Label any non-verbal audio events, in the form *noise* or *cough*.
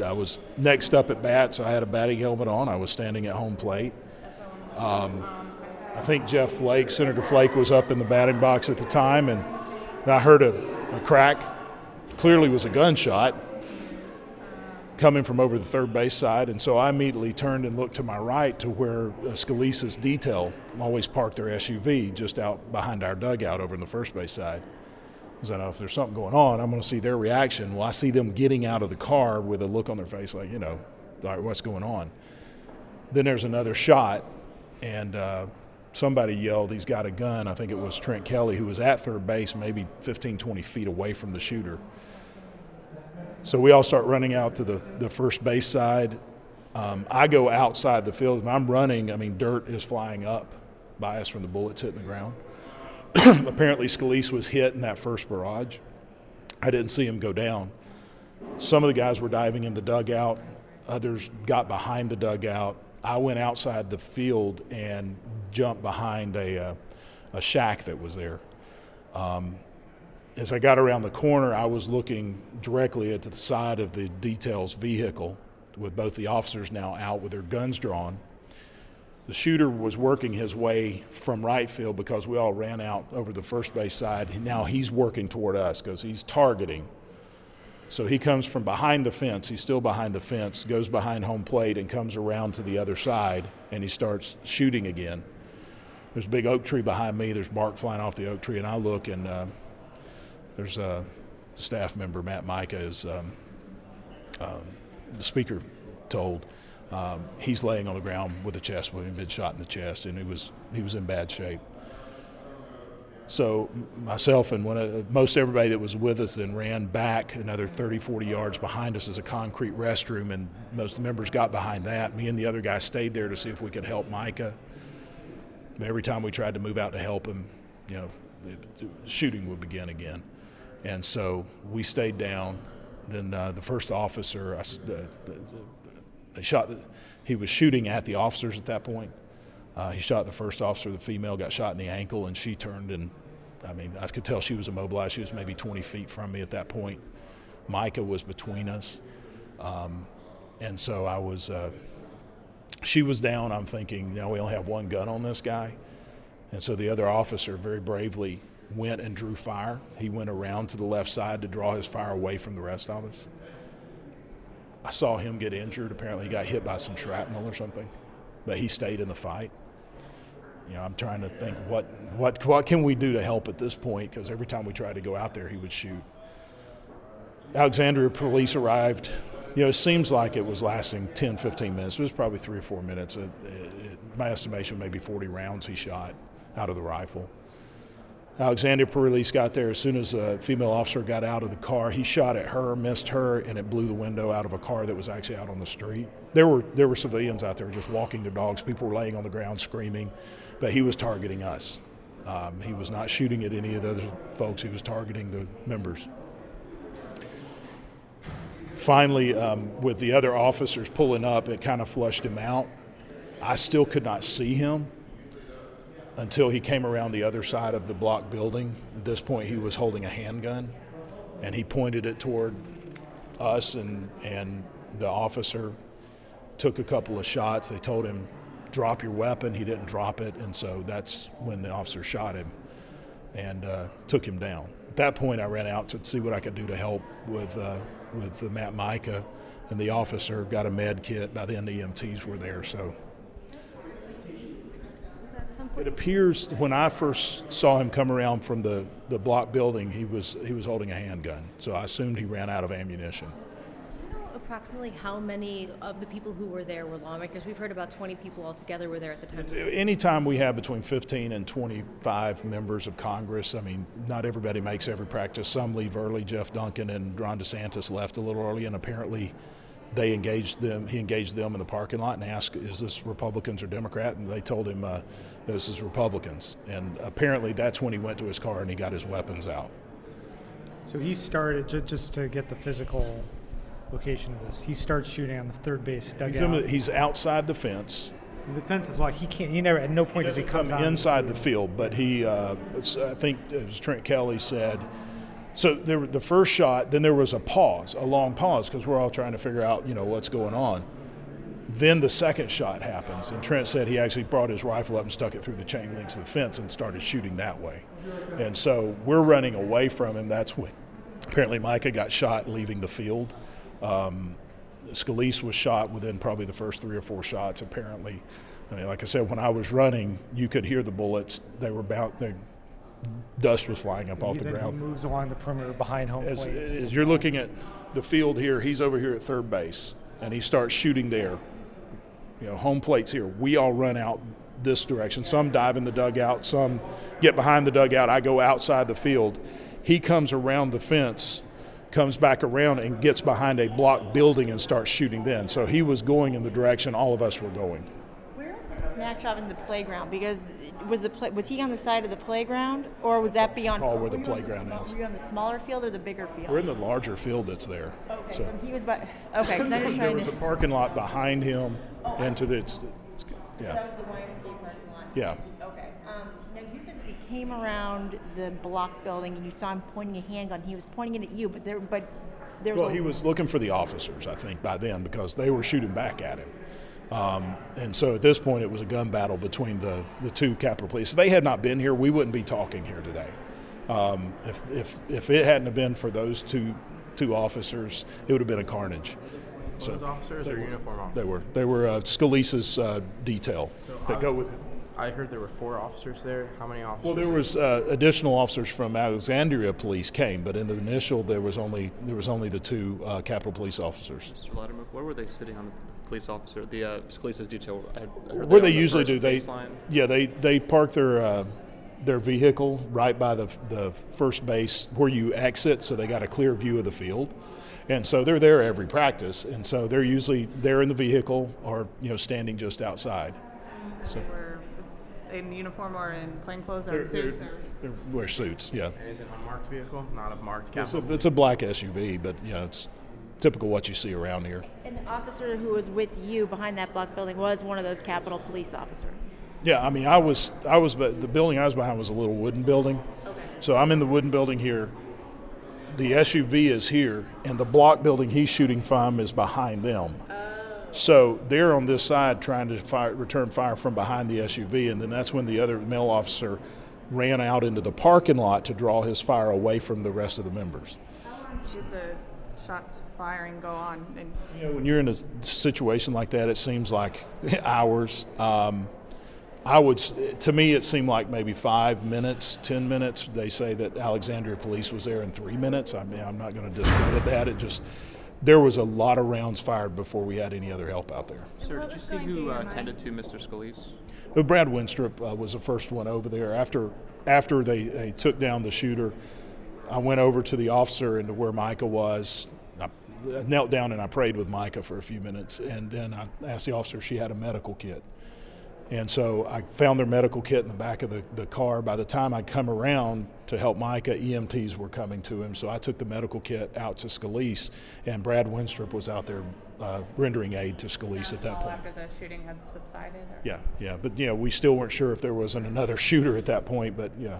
I was next up at bat, so I had a batting helmet on. I was standing at home plate. Um, I think Jeff Flake, Senator Flake, was up in the batting box at the time, and I heard a, a crack. Clearly, was a gunshot coming from over the third base side, and so I immediately turned and looked to my right to where uh, Scalise's detail always parked their SUV just out behind our dugout over in the first base side. Because know if there's something going on, I'm going to see their reaction. Well, I see them getting out of the car with a look on their face like, you know, like, what's going on? Then there's another shot, and uh, somebody yelled, he's got a gun. I think it was Trent Kelly, who was at third base, maybe 15, 20 feet away from the shooter. So we all start running out to the, the first base side. Um, I go outside the field. When I'm running, I mean, dirt is flying up by us from the bullets hitting the ground. *clears throat* Apparently, Scalise was hit in that first barrage. I didn't see him go down. Some of the guys were diving in the dugout, others got behind the dugout. I went outside the field and jumped behind a, uh, a shack that was there. Um, as I got around the corner, I was looking directly at the side of the details vehicle with both the officers now out with their guns drawn. The shooter was working his way from right field because we all ran out over the first base side. Now he's working toward us because he's targeting. So he comes from behind the fence. He's still behind the fence, goes behind home plate, and comes around to the other side, and he starts shooting again. There's a big oak tree behind me. There's bark flying off the oak tree, and I look, and uh, there's a staff member, Matt Mika, is um, um, the speaker told. Um, he's laying on the ground with a chest wound, been shot in the chest, and he was he was in bad shape. So myself and one of, most everybody that was with us then ran back another 30, 40 yards behind us as a concrete restroom, and most of the members got behind that. Me and the other guy stayed there to see if we could help Mika. But every time we tried to move out to help him, you know, shooting would begin again. And so we stayed down. Then uh, the first officer, I, uh, they shot. The, he was shooting at the officers at that point. Uh, he shot the first officer. The female got shot in the ankle, and she turned and, I mean, I could tell she was immobilized. She was maybe 20 feet from me at that point. Mika was between us, um, and so I was. Uh, she was down. I'm thinking, you we only have one gun on this guy, and so the other officer very bravely went and drew fire. He went around to the left side to draw his fire away from the rest of us. I saw him get injured. Apparently, he got hit by some shrapnel or something, but he stayed in the fight. You know, I'm trying to think what what what can we do to help at this point because every time we tried to go out there, he would shoot. Alexandria police arrived. You know, it seems like it was lasting 10, 15 minutes. It was probably three or four minutes. It, it, my estimation, maybe 40 rounds he shot out of the rifle. Alexandria Police got there as soon as a female officer got out of the car. He shot at her, missed her, and it blew the window out of a car that was actually out on the street. There were there were civilians out there just walking their dogs. People were laying on the ground screaming, but he was targeting us. Um, he was not shooting at any of the other folks. He was targeting the members. Finally, um, with the other officers pulling up, it kind of flushed him out. I still could not see him until he came around the other side of the block building. At this point, he was holding a handgun, and he pointed it toward us, and and the officer took a couple of shots. They told him, "Drop your weapon." He didn't drop it, and so that's when the officer shot him and uh, took him down. At that point, I ran out to see what I could do to help with uh, with the Matt Mika, and the officer got a med kit. By then, the EMTs were there, so it appears when I first saw him come around from the, the block building, he was he was holding a handgun. So I assumed he ran out of ammunition. Do you know Approximately how many of the people who were there were lawmakers? We've heard about 20 people altogether were there at the time. Anytime we have between 15 and 25 members of Congress, I mean, not everybody makes every practice. Some leave early. Jeff Duncan and Ron DeSantis left a little early, and apparently they engaged them. He engaged them in the parking lot and asked, "Is this Republicans or Democrat?" And they told him, uh, "This is Republicans." And apparently, that's when he went to his car and he got his weapons out. So he started just to get the physical location of this. He starts shooting on the third base dugout. He's, he's outside the fence. And the fence is like he can't. He never. At no point he does he come inside the field. But he, uh, I think, as Trent Kelly said, So there, the first shot, then there was a pause, a long pause, because we're all trying to figure out, you know, what's going on. Then the second shot happens, and Trent said he actually brought his rifle up and stuck it through the chain links of the fence and started shooting that way. And so we're running away from him. That's when apparently Mika got shot leaving the field. Um, Scalise was shot within probably the first three or four shots. Apparently, I mean, like I said, when I was running, you could hear the bullets. They were about, They, dust was flying up off the ground moves along the perimeter behind home as, plate. as you're looking at the field here, he's over here at third base, and he starts shooting there. You know, home plate's here. We all run out this direction. Some dive in the dugout, some get behind the dugout. I go outside the field. He comes around the fence, comes back around, and gets behind a block building and starts shooting then. So he was going in the direction all of us were going. The snack shop in the playground? Because was the play, was he on the side of the playground, or was that beyond? All where the were you on playground small- is. Were you on the smaller field or the bigger field? We're in the larger field that's there. okay, So so, he was by. Okay, because I'm just *laughs* there was to. a parking lot behind him into the. It's, it's, yeah. That was the YMCA parking lot. Yeah. Okay. Um, now you said that he came around the block building and you saw him pointing a handgun. He was pointing it at you, but there, but there was. Well, a, he was looking for the officers, I think, by then because they were shooting back at him. Um, and so at this point, it was a gun battle between the, the two Capitol Police. If they had not been here, we wouldn't be talking here today. Um, if, if, if it hadn't have been for those two, two officers, it would have been a carnage. So Those officers or uniform officers? they were they were uh, Scalise's uh, detail that go with him. I heard there were four officers there. How many officers? Well, there was uh, additional officers from Alexandria Police came, but in the initial there was only there was only the two uh, Capitol Police officers. Mr. Latimer, where were they sitting on the police officer, the uh, Scalise's detail? I, I heard Where they they on the usually do, they baseline. yeah they they park their uh, their vehicle right by the the first base where you exit, so they got a clear view of the field, and so they're there every practice, and so they're usually there in the vehicle or you know standing just outside. So they were in uniform or in plain clothes or They're, in they're, suits? Or? they wear suits, yeah. And is it an unmarked vehicle? Not a marked It's a, it's a black SUV, but yeah, it's typical what you see around here. and the officer who was with you behind that block building was one of those Capitol Police officers. Yeah, I mean, I was, I was, but the building I was behind was a little wooden building. Okay. So I'm in the wooden building here. The SUV is here, and the block building he's shooting from is behind them. So they're on this side trying to fire, return fire from behind the SUV, and then that's when the other male officer ran out into the parking lot to draw his fire away from the rest of the members. How long did the shots firing go on? And You know, when you're in a situation like that, it seems like *laughs* hours. Um, I would, to me, it seemed like maybe five minutes, ten minutes. They say that Alexandria Police was there in three minutes. I mean, I'm not going to discredit that. It just, there was a lot of rounds fired before we had any other help out there. Sir, did you was see who uh, mind? tended to Mr. Scalise? But Brad Wenstrup uh, was the first one over there. After after they, they took down the shooter, I went over to the officer and to where Mika was. I knelt down and I prayed with Mika for a few minutes, and then I asked the officer if she had a medical kit. And so I found their medical kit in the back of the, the car. By the time I come around to help Mika, EMTs were coming to him. So I took the medical kit out to Scalise, and Brad Wenstrup was out there uh, rendering aid to Scalise at that all point. after the shooting had subsided? Or? Yeah, yeah, but you know, we still weren't sure if there was an, another shooter at that point. But yeah,